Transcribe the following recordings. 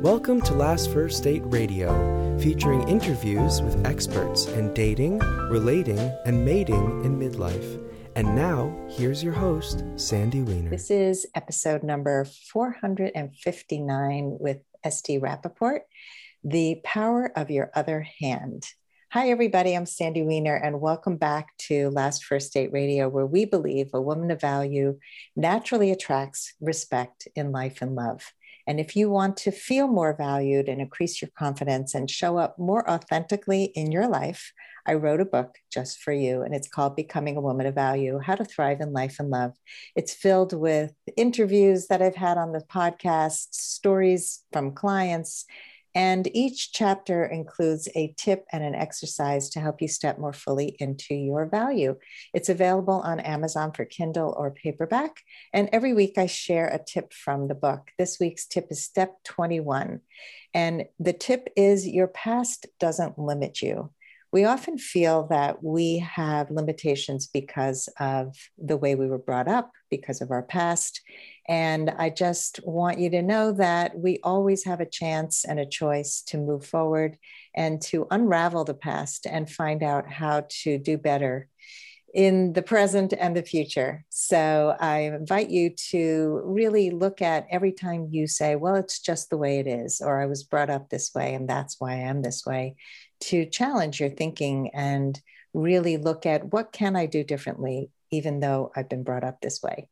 Welcome to Last First Date Radio, featuring interviews with experts in dating, relating, and mating in midlife. And now, here's your host, Sandy Weiner. This is episode number 459 with Esty Rappaport The Power of Your Other Hand. Hi, everybody. I'm Sandy Weiner, and welcome back to Last First Date Radio, where we believe a woman of value naturally attracts respect in life and love. And if you want to feel more valued and increase your confidence and show up more authentically in your life, I wrote a book just for you, and it's called Becoming a Woman of Value How to Thrive in Life and Love. It's filled with interviews that I've had on the podcast, stories from clients, and each chapter includes a tip and an exercise to help you step more fully into your value. It's available on Amazon for Kindle or paperback. And every week I share a tip from the book. This week's tip is step 21. And the tip is your past doesn't limit you we often feel that we have limitations because of the way we were brought up, because of our past. And I just want you to know that we always have a chance and a choice to move forward and to unravel the past and find out how to do better in the present and the future. So I invite you to really look at every time you say, well, it's just the way it is, or I was brought up this way and that's why I am this way, to challenge your thinking and really look at what can I do differently, even though I've been brought up this way.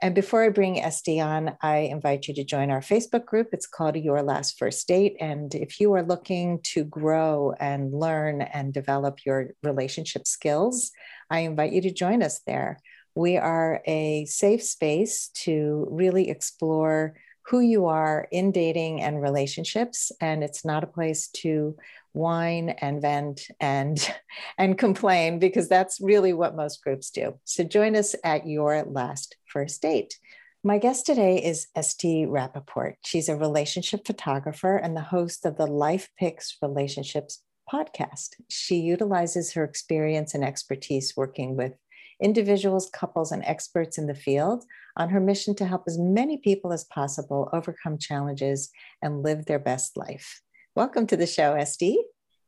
And before I bring Esty on, I invite you to join our Facebook group. It's called Your Last First Date. And if you are looking to grow and learn and develop your relationship skills, I invite you to join us there. We are a safe space to really explore who you are in dating and relationships. And it's not a place to whine and vent and and complain because that's really what most groups do. So join us at your last first date. My guest today is Esty Rappaport. She's a relationship photographer and the host of the Life Picks Relationships podcast. She utilizes her experience and expertise working with individuals, couples, and experts in the field on her mission to help as many people as possible overcome challenges and live their best life. Welcome to the show, Esty.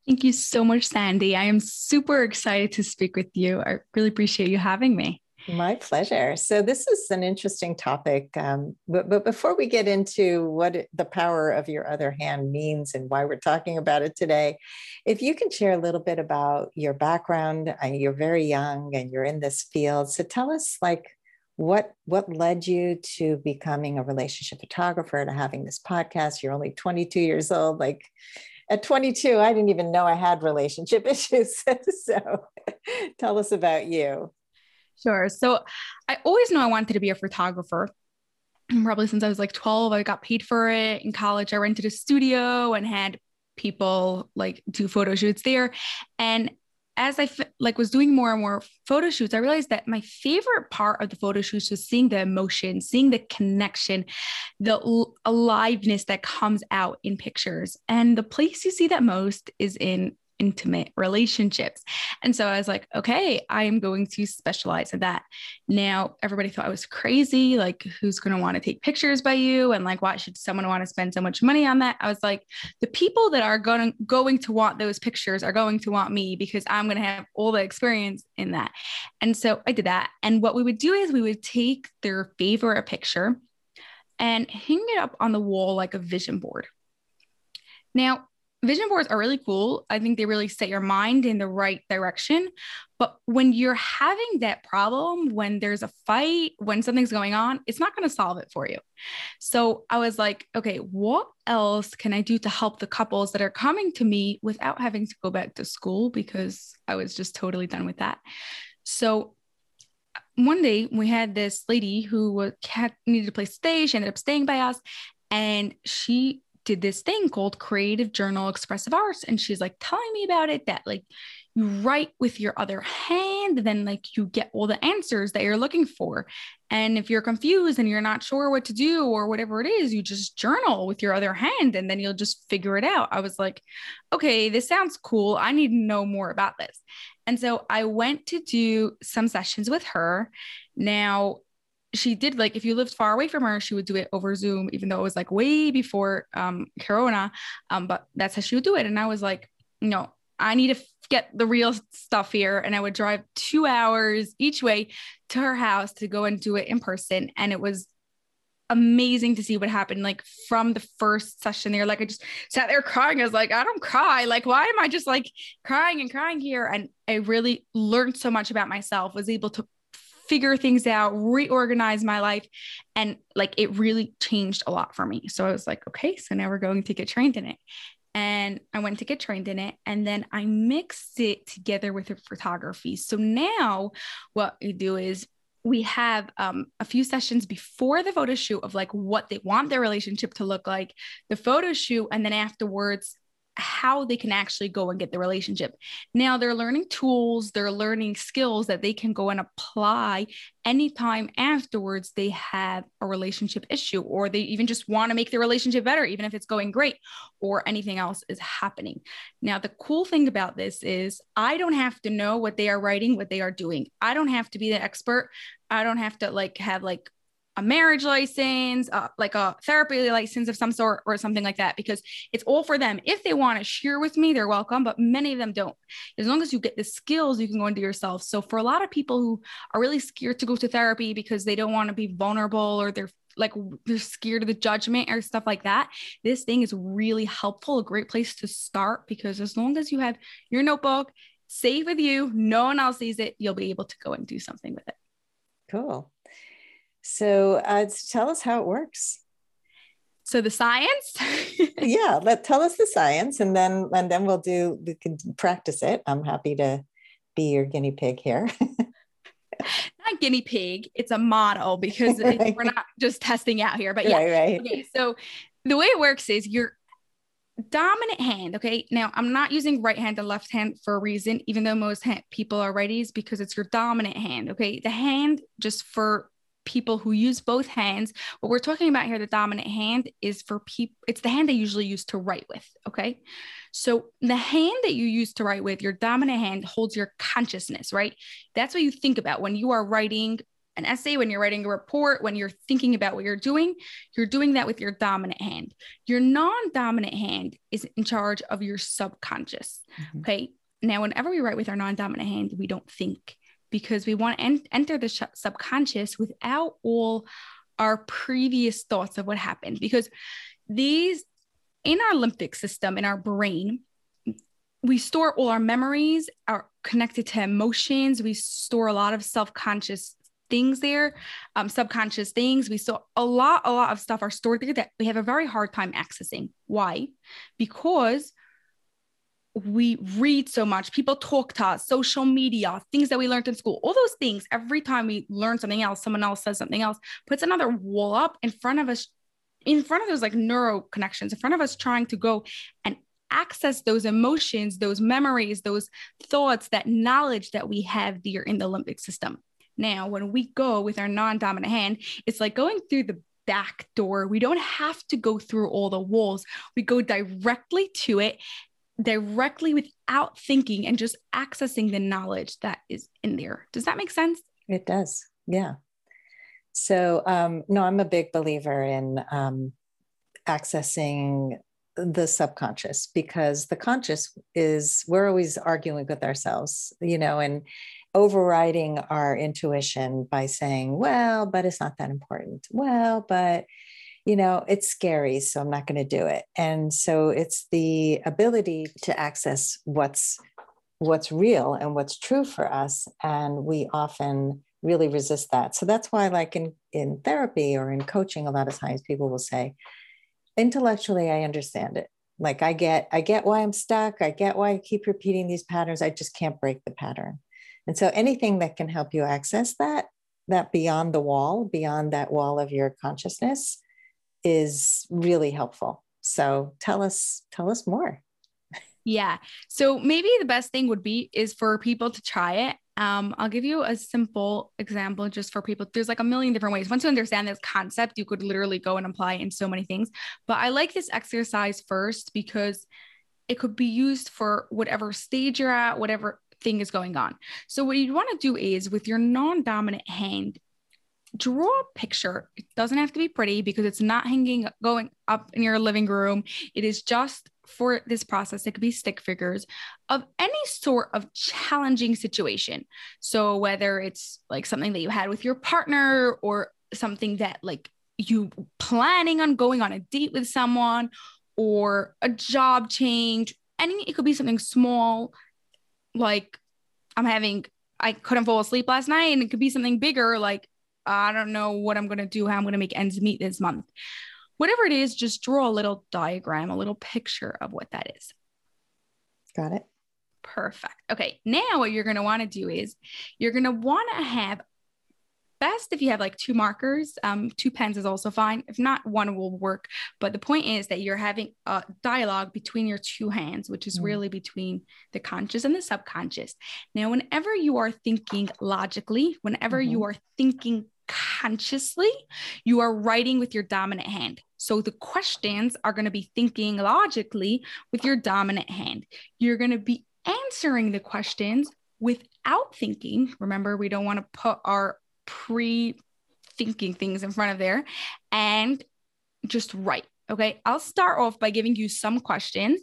Thank you so much, Sandy. I am super excited to speak with you. I really appreciate you having me. My pleasure. So, this is an interesting topic. Um, but, but before we get into what the power of your other hand means and why we're talking about it today, if you can share a little bit about your background, uh, you're very young and you're in this field. So, tell us, like, what what led you to becoming a relationship photographer to having this podcast? You're only 22 years old like at 22 i didn't even know i had relationship issues so tell us about you. Sure so i always know i wanted to be a photographer. Probably since i was like 12 i got paid for it. In college i rented a studio and had people like do photo shoots there. And as I f- like was doing more and more photo shoots, I realized that my favorite part of the photo shoots was seeing the emotion, seeing the connection, the l- aliveness that comes out in pictures. And the place you see that most is in intimate relationships. And so I was like, okay, I am going to specialize in that. Now, everybody thought I was crazy. Like, who's going to want to take pictures by you? And like, why should someone want to spend so much money on that? I was like, the people that are going, going to want those pictures are going to want me because I'm going to have all the experience in that. And so I did that. And what we would do is we would take their favorite picture and hang it up on the wall like a vision board. Now, vision boards are really cool. I think they really set your mind in the right direction. But when you're having that problem, when there's a fight, when something's going on, it's not going to solve it for you. So I was like, okay, what else can I do to help the couples that are coming to me without having to go back to school? Because I was just totally done with that. So one day we had this lady who had, needed to play stage, she ended up staying by us. And she did this thing called Creative Journal Expressive Arts. And she's like telling me about it that like you write with your other hand, then like you get all the answers that you're looking for. And if you're confused and you're not sure what to do or whatever it is, you just journal with your other hand and then you'll just figure it out. I was like, okay, this sounds cool. I need to know more about this. And so I went to do some sessions with her. Now, she did like if you lived far away from her she would do it over zoom even though it was like way before um corona um but that's how she would do it. And i was like no i need to get the real stuff here. And i would drive two hours each way to her house to go and do it in person. And it was amazing to see what happened like from the first session there. Like i just sat there crying. I was like i don't cry. Like why am i just like crying and crying here? And i really learned so much about myself was able to figure things out reorganize my life and like it really changed a lot for me so i was like okay so now we're going to get trained in it and I went to get trained in it. And then I mixed it together with the photography. So now what we do is we have um, a few sessions before the photo shoot of like what they want their relationship to look like, the photo shoot, and then afterwards, how they can actually go and get the relationship. Now they're learning tools, they're learning skills that they can go and apply anytime afterwards they have a relationship issue or they even just want to make the relationship better, even if it's going great or anything else is happening. Now, the cool thing about this is I don't have to know what they are writing, what they are doing. I don't have to be the expert. I don't have to like have like a marriage license, uh, like a therapy license of some sort, or something like that, because it's all for them. If they want to share with me, they're welcome, but many of them don't. As long as you get the skills, you can go into yourself. So, for a lot of people who are really scared to go to therapy because they don't want to be vulnerable or they're like they're scared of the judgment or stuff like that, this thing is really helpful, a great place to start because as long as you have your notebook safe with you, no one else sees it, you'll be able to go and do something with it. Cool. So uh, tell us how it works. So the science? yeah, let tell us the science, and then and then we'll do we can practice it. I'm happy to be your guinea pig here. not guinea pig, it's a model because right. we're not just testing out here. But yeah, right, right. Okay, so the way it works is your dominant hand. Okay, now I'm not using right hand and left hand for a reason, even though most people are righties, because it's your dominant hand. Okay, the hand just for people who use both hands. What we're talking about here, the dominant hand, is for people, it's the hand they usually use to write with. Okay. So the hand that you use to write with, your dominant hand holds your consciousness, right? That's what you think about when you are writing an essay, when you're writing a report, when you're thinking about what you're doing, you're doing that with your dominant hand. Your non dominant hand is in charge of your subconscious. Mm-hmm. Okay. Now, whenever we write with our non dominant hand, we don't think because we want to en- enter the sh- subconscious without all our previous thoughts of what happened. Because these, in our limbic system, in our brain, we store all our memories are connected to emotions. We store a lot of self conscious things there, um, subconscious things. We saw a lot, a lot of stuff are stored there that we have a very hard time accessing. Why? Because we read so much, people talk to us, social media, things that we learned in school, all those things. Every time we learn something else, someone else says something else, puts another wall up in front of us, in front of those like neuro connections, in front of us, trying to go and access those emotions, those memories, those thoughts, that knowledge that we have there in the limbic system. Now, when we go with our non dominant hand, it's like going through the back door. We don't have to go through all the walls. We go directly to it directly without thinking and just accessing the knowledge that is in there. Does that make sense? It does. Yeah. So, um, no, I'm a big believer in um, accessing the subconscious because the conscious is, we're always arguing with ourselves, you know, and overriding our intuition by saying, well, but it's not that important. Well, but you know, it's scary, so I'm not going to do it. And so it's the ability to access what's what's real and what's true for us and we often really resist that. So that's why like in in therapy or in coaching a lot of times people will say intellectually I understand it. Like I get I get why I'm stuck, I get why I keep repeating these patterns, I just can't break the pattern. And so anything that can help you access that that beyond the wall, beyond that wall of your consciousness is really helpful. So tell us, tell us more. Yeah. So maybe the best thing would be is for people to try it. Um, I'll give you a simple example just for people. There's like a million different ways. Once you understand this concept, you could literally go and apply in so many things. But I like this exercise first because it could be used for whatever stage you're at, whatever thing is going on. So what you want to do is with your non-dominant hand, draw a picture. It doesn't have to be pretty because it's not hanging going up in your living room. It is just for this process. It could be stick figures of any sort of challenging situation. So whether it's like something that you had with your partner or something that like you planning on going on a date with someone or a job change, any it could be something small like I'm having I couldn't fall asleep last night and it could be something bigger like I don't know what I'm going to do, how I'm going to make ends meet this month. Whatever it is, just draw a little diagram, a little picture of what that is. Got it. Perfect. Okay. Now, what you're going to want to do is you're going to want to have best if you have like two markers. Um, two pens is also fine. If not, one will work. But the point is that you're having a dialogue between your two hands, which is mm. really between the conscious and the subconscious. Now, whenever you are thinking logically, whenever mm-hmm. you are thinking consciously, you are writing with your dominant hand. So the questions are going to be thinking logically with your dominant hand. You're going to be answering the questions without thinking. Remember, we don't want to put our pre thinking things in front of there and just write. Okay. I'll start off by giving you some questions.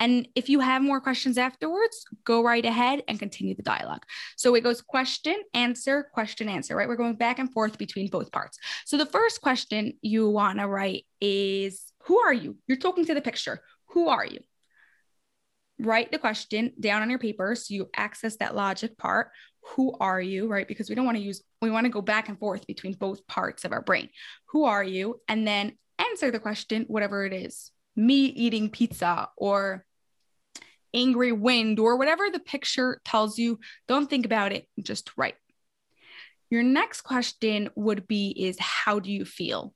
And if you have more questions afterwards, go right ahead and continue the dialogue. So it goes question, answer, question, answer, right? We're going back and forth between both parts. So the first question you want to write is Who are you? You're talking to the picture. Who are you? Write the question down on your paper so you access that logic part who are you, right? Because we don't want to use, we want to go back and forth between both parts of our brain. Who are you? And then answer the question, whatever it is me eating pizza or angry wind or whatever the picture tells you. Don't think about it, just write. Your next question would be is how do you feel?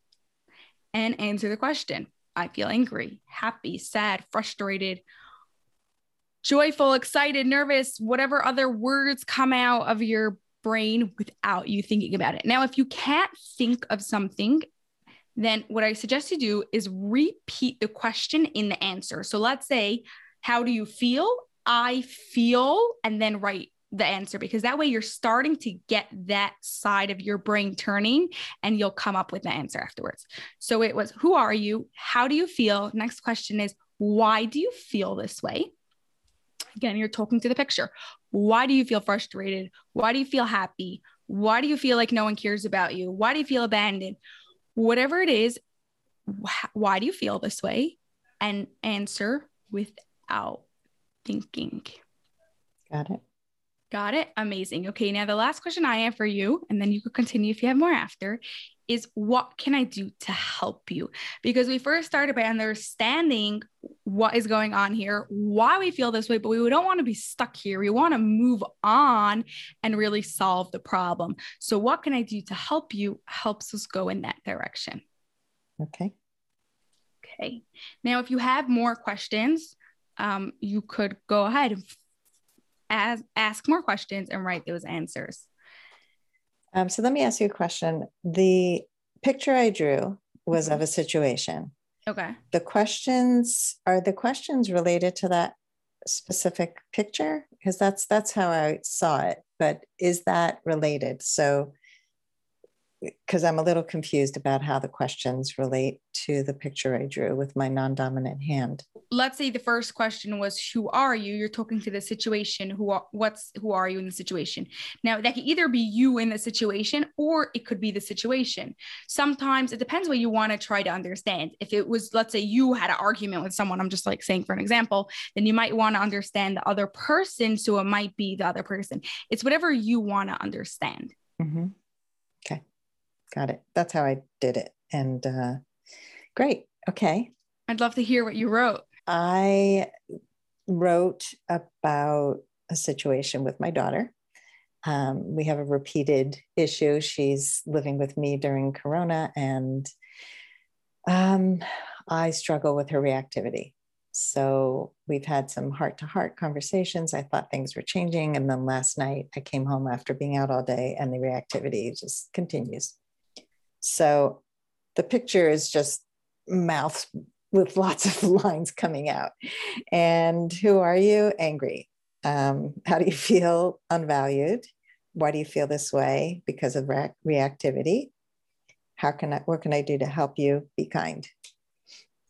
And answer the question. I feel angry, happy, sad, frustrated, joyful, excited, nervous, whatever other words come out of your brain without you thinking about it. Now, if you can't think of something, then what I suggest you do is repeat the question in the answer. So let's say, How do you feel? I feel, and then write the answer because that way you're starting to get that side of your brain turning and you'll come up with the answer afterwards. So it was, Who are you? How do you feel? Next question is, Why do you feel this way? Again, you're talking to the picture. Why do you feel frustrated? Why do you feel happy? Why do you feel like no one cares about you? Why do you feel abandoned? Whatever it is, why do you feel this way? And answer without thinking. Got it. Got it. Amazing. Okay. Now, the last question I have for you, and then you could continue if you have more after, is what can I do to help you? Because we first started by understanding what is going on here, why we feel this way, but we don't want to be stuck here. We want to move on and really solve the problem. So, what can I do to help you helps us go in that direction. Okay. Okay. Now, if you have more questions, um, you could go ahead and ask, ask more questions and write those answers. Um, so let me ask you a question. The picture I drew was of a situation. Okay. The questions are the questions related to that specific picture because that's that's how I saw it. But is that related? So because I'm a little confused about how the questions relate to the picture I drew with my non dominant hand. Let's say the first question was, Who are you? You're talking to the situation. Who are, what's, who are you in the situation? Now, that could either be you in the situation or it could be the situation. Sometimes it depends what you want to try to understand. If it was, let's say you had an argument with someone, I'm just like saying for an example, then you might want to understand the other person. So it might be the other person. It's whatever you want to understand. Mm-hmm. Okay. Got it. That's how I did it. And uh, great. Okay. I'd love to hear what you wrote. I wrote about a situation with my daughter. Um, we have a repeated issue. She's living with me during Corona, and um, I struggle with her reactivity. So we've had some heart to heart conversations. I thought things were changing. And then last night I came home after being out all day, and the reactivity just continues. So the picture is just mouth with lots of lines coming out. And who are you? Angry. Um, how do you feel? Unvalued. why do you feel this way because of re- reactivity how can i what can i do to help you be kind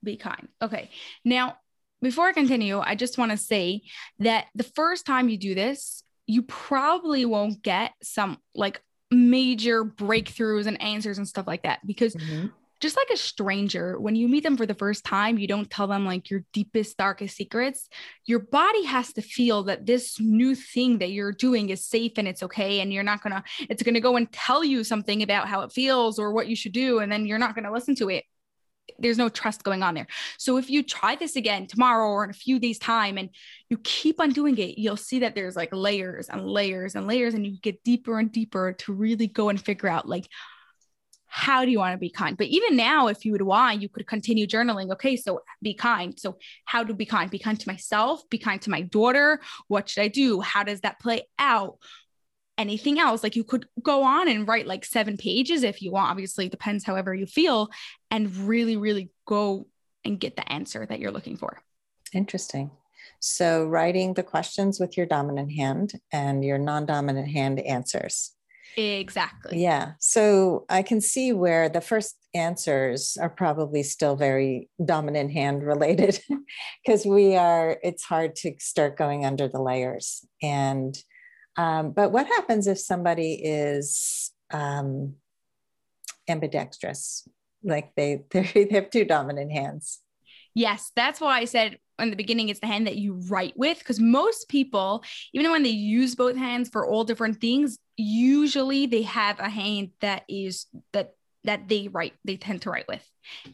be kind okay now before i continue i just want to say that the first time you do this you probably won't get some like major breakthroughs and answers and stuff like that because mm-hmm just like a stranger, when you meet them for the first time, you don't tell them like your deepest, darkest secrets. Your body has to feel that this new thing that you're doing is safe and it's okay. And you're not gonna, it's gonna go and tell you something about how it feels or what you should do. And then you're not gonna listen to it. There's no trust going on there. So if you try this again tomorrow or in a few days' time and you keep on doing it, you'll see that there's like layers and layers and layers, and you get deeper and deeper to really go and figure out like, how do you want to be kind? But even now, if you would want, you could continue journaling. Okay, so be kind. So, how to be kind? Be kind to myself, be kind to my daughter. What should I do? How does that play out? Anything else? Like you could go on and write like seven pages if you want. Obviously, it depends however you feel, and really, really go and get the answer that you're looking for. Interesting. So, writing the questions with your dominant hand and your non dominant hand answers. Exactly. Yeah. So I can see where the first answers are probably still very dominant hand related because we are, it's hard to start going under the layers. And, um, but what happens if somebody is um, ambidextrous? Like they, they have two dominant hands. Yes, that's why I said in the beginning it's the hand that you write with because most people even when they use both hands for all different things usually they have a hand that is that that they write they tend to write with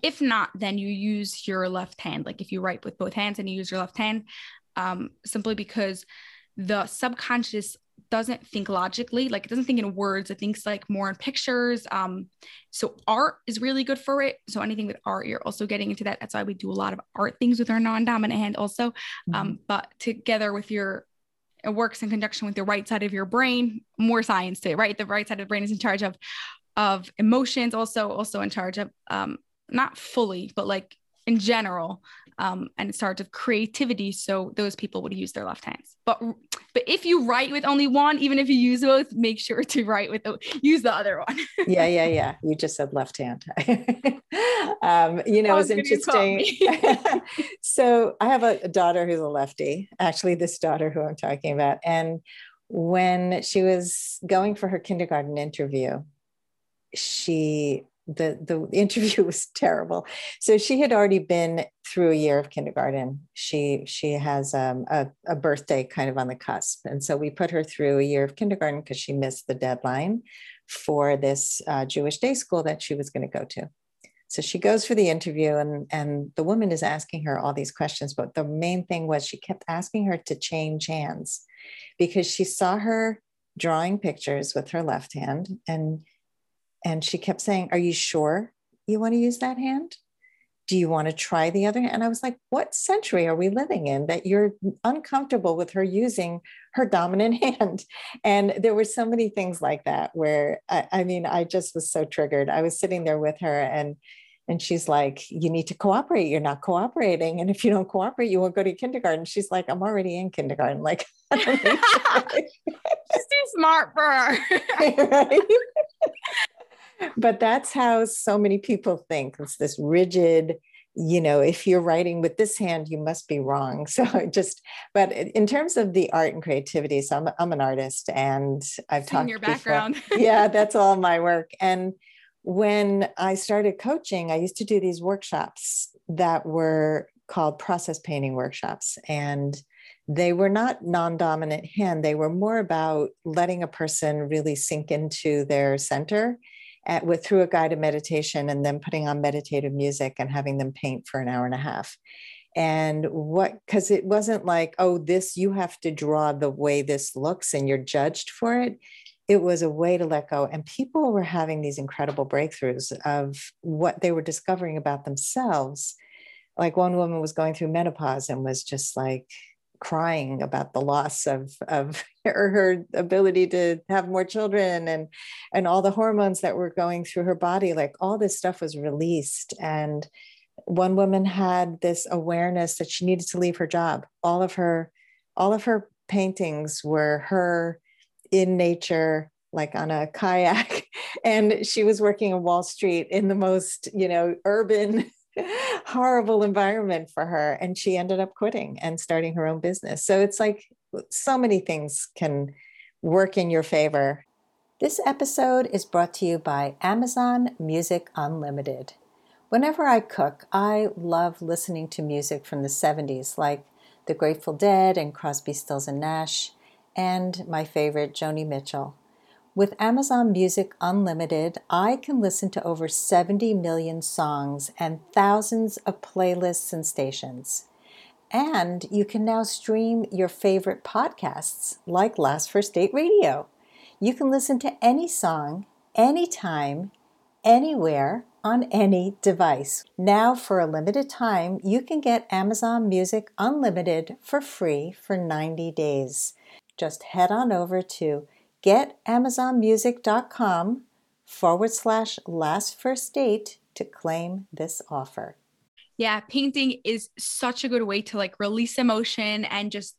if not then you use your left hand like if you write with both hands and you use your left hand um, simply because the subconscious doesn't think logically like it doesn't think in words it thinks like more in pictures um so art is really good for it so anything with art you're also getting into that that's why we do a lot of art things with our non-dominant hand also mm-hmm. um but together with your it works in conjunction with the right side of your brain more science to it right the right side of the brain is in charge of of emotions also also in charge of um not fully but like in general um, and in charge of creativity. So those people would use their left hands. But but if you write with only one, even if you use both, make sure to write with the use the other one. yeah, yeah, yeah. You just said left hand. um, you know, it's interesting. so I have a daughter who's a lefty. Actually, this daughter who I'm talking about, and when she was going for her kindergarten interview, she the the interview was terrible. So she had already been through a year of kindergarten. She she has um, a, a birthday kind of on the cusp, and so we put her through a year of kindergarten because she missed the deadline for this uh, Jewish day school that she was going to go to. So she goes for the interview, and and the woman is asking her all these questions. But the main thing was she kept asking her to change hands because she saw her drawing pictures with her left hand and and she kept saying, Are you sure you want to use that hand? Do you want to try the other hand? And I was like, What century are we living in that you're uncomfortable with her using her dominant hand? And there were so many things like that where I, I mean, I just was so triggered. I was sitting there with her and and she's like, You need to cooperate. You're not cooperating. And if you don't cooperate, you won't go to kindergarten. She's like, I'm already in kindergarten. Like, she's too smart for her. right? But that's how so many people think. It's this rigid you know if you're writing with this hand you must be wrong. So just but in terms of the art and creativity so i'm, I'm an artist and i've Seen talked your background. Yeah that's all my work. And when i started coaching i used to do these workshops that were called process painting workshops. And they were not non-dominant hand. They were more about letting a person really sink into their center at, with through a guided meditation and then putting on meditative music and having them paint for an hour and a half. And what because it wasn't like oh this you have to draw the way this looks and you're judged for it. It was a way to let go. And people were having these incredible breakthroughs of what they were discovering about themselves. Like one woman was going through menopause and was just like crying about the loss of of her, her, ability to have more children and and all the hormones that were going through her body like all this stuff was released. And one woman had this awareness that she needed to leave her job. All of her all of her paintings were her in nature like on a kayak. And she was working in wall street in the most you know urban horrible environment for her and she ended up quitting and starting her own business. So it's like so many things can work in your favor. This episode is brought to you by amazon music unlimited. Whenever i cook i love listening to music from the 70s like the grateful dead and crosby stills and nash and my favorite joni mitchell with Amazon Music Unlimited, I can listen to over 70 million songs and thousands of playlists and stations. And you can now stream your favorite podcasts like Last First Date Radio. You can listen to any song, anytime, anywhere, on any device. Now, for a limited time, you can get Amazon Music Unlimited for free for 90 days. Just head on over to getamazonmusic.com forward slash last first date to claim this offer. Yeah, painting is such a good way to like release emotion and just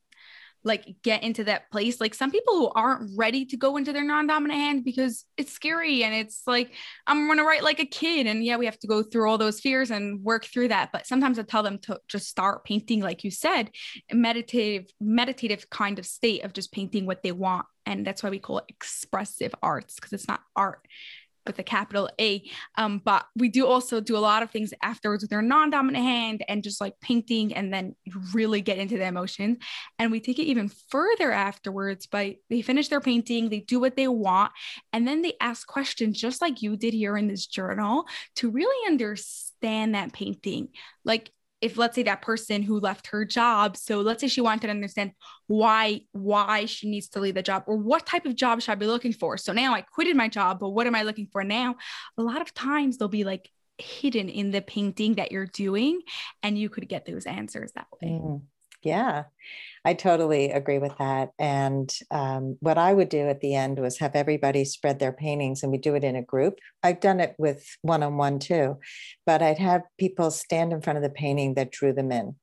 like get into that place. Like some people who aren't ready to go into their non-dominant hand because it's scary and it's like I'm gonna write like a kid. And yeah, we have to go through all those fears and work through that. But sometimes I tell them to just start painting, like you said, a meditative, meditative kind of state of just painting what they want. And that's why we call it expressive arts, because it's not art with a capital A. Um, but we do also do a lot of things afterwards with our non-dominant hand and just like painting and then really get into the emotions. And we take it even further afterwards by they finish their painting, they do what they want, and then they ask questions just like you did here in this journal to really understand that painting. Like if let's say that person who left her job so let's say she wanted to understand why why she needs to leave the job or what type of job should i be looking for? So now i quitted my job but what am i looking for now? A lot of times they'll be like hidden in the painting that you're doing and you could get those answers that way. Mm. Yeah, I totally agree with that. And um, what I would do at the end was have everybody spread their paintings and we do it in a group. I've done it with one on one too, but I'd have people stand in front of the painting that drew them in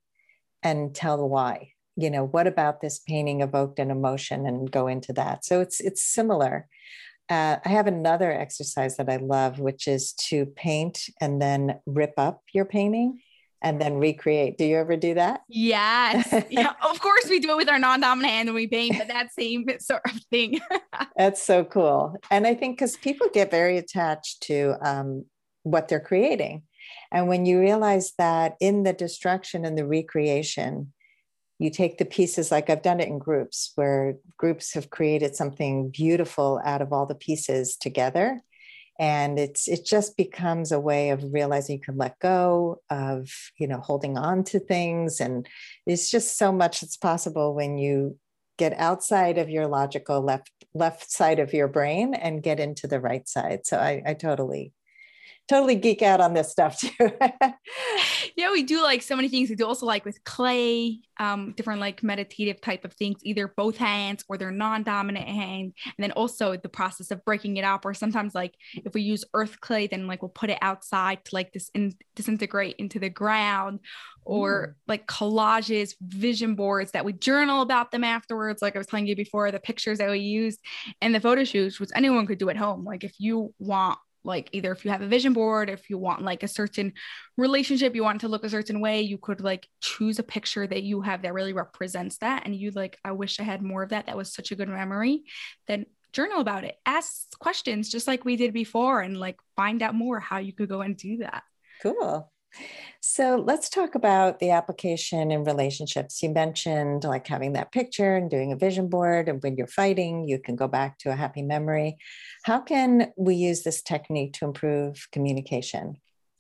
and tell why. You know, what about this painting evoked an emotion and go into that. So it's it's similar. Uh, I have another exercise that I love, which is to paint and then rip up your painting and then recreate. Do you ever do that? Yes. yeah. Of course, we do it with our non dominant hand when we paint, but that same sort of thing. That's so cool. And I think because people get very attached to um, what they're creating. And when you realize that in the destruction and the recreation, you take the pieces like I've done it in groups where groups have created something beautiful out of all the pieces together and it's it just becomes a way of realizing you can let go of you know holding on to things and it's just so much that's possible when you get outside of your logical left left side of your brain and get into the right side. So i, I totally totally geek out on this stuff too. yeah, we do like so many things. We do also like with clay, um, different like meditative type of things, either both hands or their non-dominant hand. And then also the process of breaking it up, or sometimes like if we use earth clay, then like we'll put it outside to like this in, disintegrate into the ground, or mm. like collages, vision boards that we journal about them afterwards. Like I was telling you before, the pictures that we used and the photo shoots, which anyone could do at home. Like if you want like either if you have a vision board if you want like a certain relationship you want to look a certain way you could like choose a picture that you have that really represents that and you like i wish i had more of that. That was such a good memory. Then journal about it. Ask questions just like we did before and like find out more how you could go and do that. Cool so let's talk about the application in relationships. You mentioned like having that picture and doing a vision board, and when you're fighting, you can go back to a happy memory. How can we use this technique to improve communication?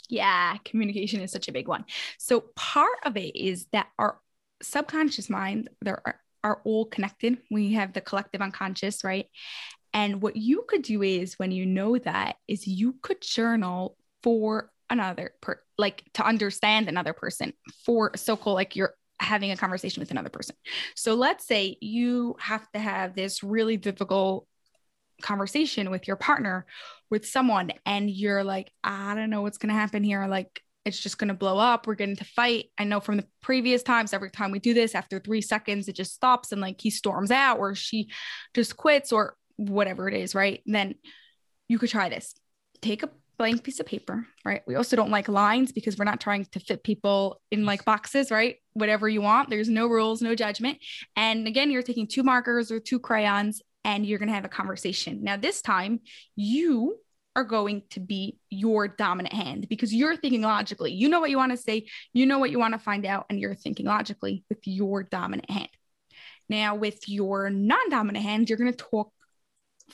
Yeah, communication is such a big one. So part of it is that our subconscious mind, there are, are all connected. We have the collective unconscious, right? And what you could do is when you know that is you could journal for another per like to understand another person for so cool like you're having a conversation with another person so let's say you have to have this really difficult conversation with your partner with someone and you're like i don't know what's going to happen here like it's just going to blow up. We're getting to fight. I know from the previous times, every time we do this, after three seconds, it just stops and like he storms out or she just quits or whatever it is, right? Then you could try this. Take a blank piece of paper, right? We also don't like lines because we're not trying to fit people in like boxes, right? Whatever you want. There's no rules, no judgment. And again, you're taking two markers or two crayons and you're going to have a conversation. Now, this time, you are going to be your dominant hand because you're thinking logically. You know what you want to say, you know what you want to find out, and you're thinking logically with your dominant hand. Now, with your non dominant hand, you're going to talk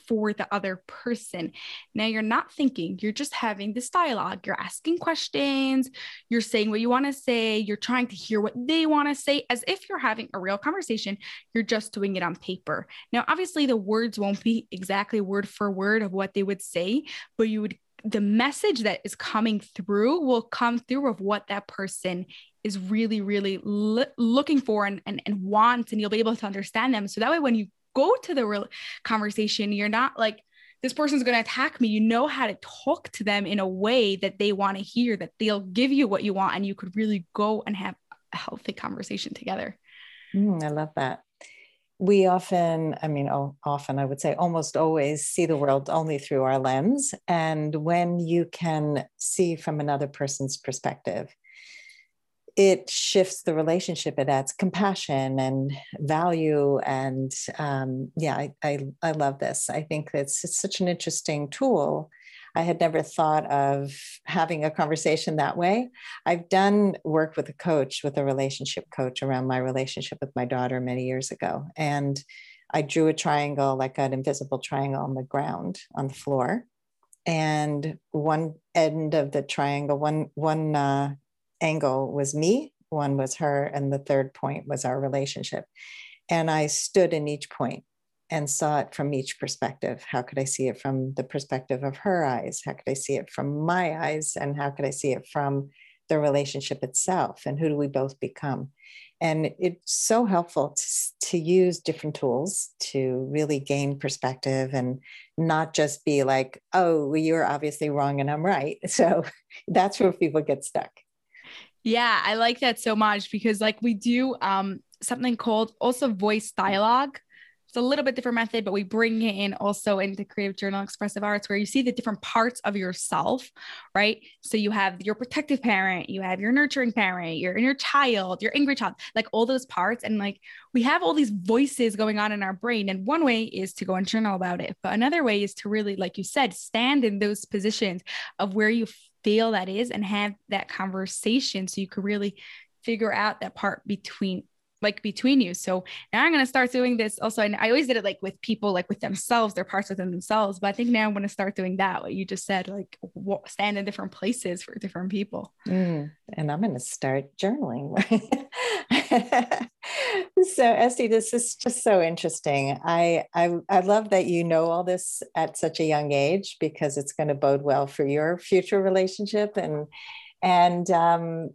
for the other person. Now you're not thinking, you're just having this dialogue. You're asking questions, you're saying what you want to say, you're trying to hear what they want to say as if you're having a real conversation. You're just doing it on paper. Now, obviously, the words won't be exactly word for word of what they would say, but you would the message that is coming through will come through of what that person is really really lo- looking for and, and and wants and you'll be able to understand them so that way when you go to the real conversation. You're not like, this person's going to attack me. You know how to talk to them in a way that they want to hear, that they'll give you what you want, and you could really go and have a healthy conversation together. Mm, I love that. We often, I mean, often, I would say almost always see the world only through our lens. And when you can see from another person's perspective, it shifts the relationship. It adds compassion and value and um, yeah I, I, I love this. I think it's, it's such an interesting tool. I had never thought of having a conversation that way. I've done work with a coach with a relationship coach around my relationship with my daughter many years ago and i drew a triangle like an invisible triangle on the ground on the floor and one end of the triangle one one uh, angle was me, one was her, and the third point was our relationship. And I stood in each point and saw it from each perspective. How could I see it from the perspective of her eyes? How could I see it from my eyes? And how could I see it from the relationship itself? And who do we both become? And it's so helpful to, to use different tools to really gain perspective and not just be like, oh, you're obviously wrong and I'm right. So that's where people get stuck. Yeah, I like that so much because like we do um something called also voice dialogue. It's a little bit different method, but we bring it in also into creative journal expressive arts where you see the different parts of yourself, right? So you have your protective parent, you have your nurturing parent, your inner child, your angry child, like all those parts. And like we have all these voices going on in our brain. And one way is to go and journal about it. But another way is to really, like you said, stand in those positions of where you feel that is and have that conversation so you could really figure out that part between like between you. So now I'm going to start doing this also. And I always did it like with people, like with themselves, their parts within themselves. But I think now I'm going to start doing that. What you just said, like stand in different places for different people. Mm, and I'm going to start journaling. so Esty, this is just so interesting. I, I I love that you know all this at such a young age because it's going to bode well for your future relationship and and um,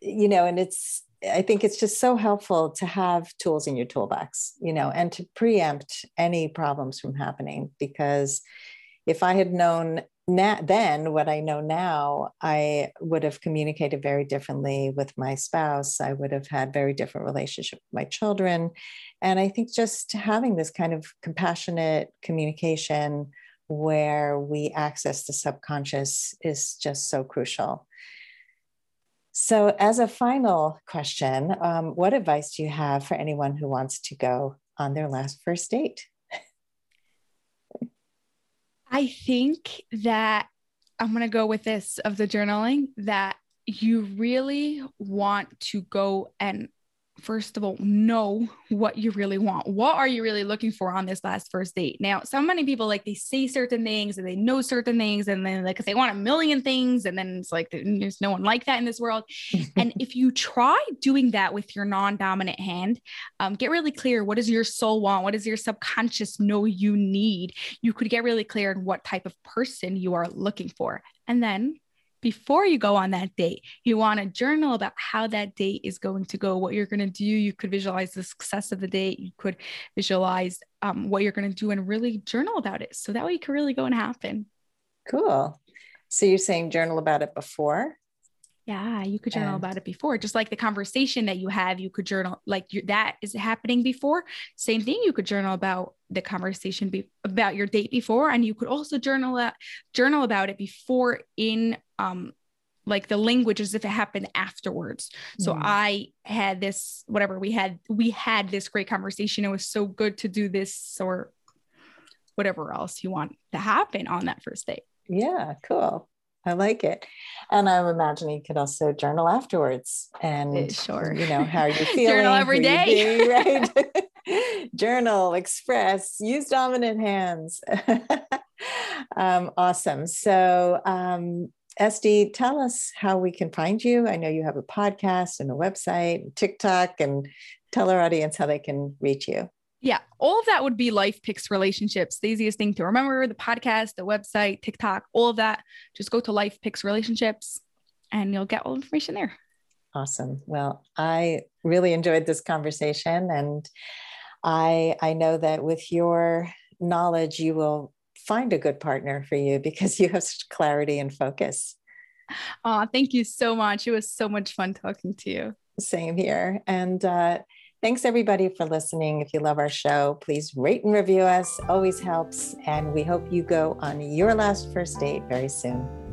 you know, and it's I think it's just so helpful to have tools in your toolbox, you know, and to preempt any problems from happening. Because if I had known na- then what I know now, I would have communicated very differently with my spouse. I would have had very different relationship with my children. And I think just having this kind of compassionate communication where we access the subconscious is just so crucial. So, as a final question, um, what advice do you have for anyone who wants to go on their last first date? I think that I'm going to go with this of the journaling that you really want to go and first of all, know what you really want. What are you really looking for on this last first date? Now, so many people like they say certain things and they know certain things, and then like they want a million things, and then it's like there's no one like that in this world. and if you try doing that with your non-dominant hand, um, get really clear. What does your soul want? What does your subconscious know you need? You could get really clear on what type of person you are looking for, and then before you go on that date. You want to journal about how that date is going to go, what you're going to do. You could visualize the success of the date. You could visualize um, what you're going to do and really journal about it. So that way you can really go and happen. Cool. So you're saying journal about it before? Yeah, you could journal and, about it before, just like the conversation that you have. You could journal like you, that is happening before. Same thing. You could journal about the conversation be, about your date before, and you could also journal that journal about it before in um like the language as if it happened afterwards. So mm. I had this whatever we had we had this great conversation. It was so good to do this or whatever else you want to happen on that first date. Yeah, cool. I like it. And I'm imagining you could also journal afterwards and eh, sure. you know, how are you feeling? journal every day. right? journal, express, use dominant hands. um, awesome. So um, Esty, tell us how we can find you. I know you have a podcast and a website, TikTok, and tell our audience how they can reach you. Yeah, all of that would be Life Picks Relationships. The easiest thing to remember the podcast, the website, TikTok, all of that. Just go to Life Picks Relationships and you'll get all the information there. Awesome. Well, I really enjoyed this conversation and I I know that with your knowledge you will find a good partner for you because you have such clarity and focus. Oh, thank you so much. It was so much fun talking to you. Same here. And uh, Thanks everybody for listening. If you love our show, please rate and review us. Always helps. And we hope you go on your last first date very soon.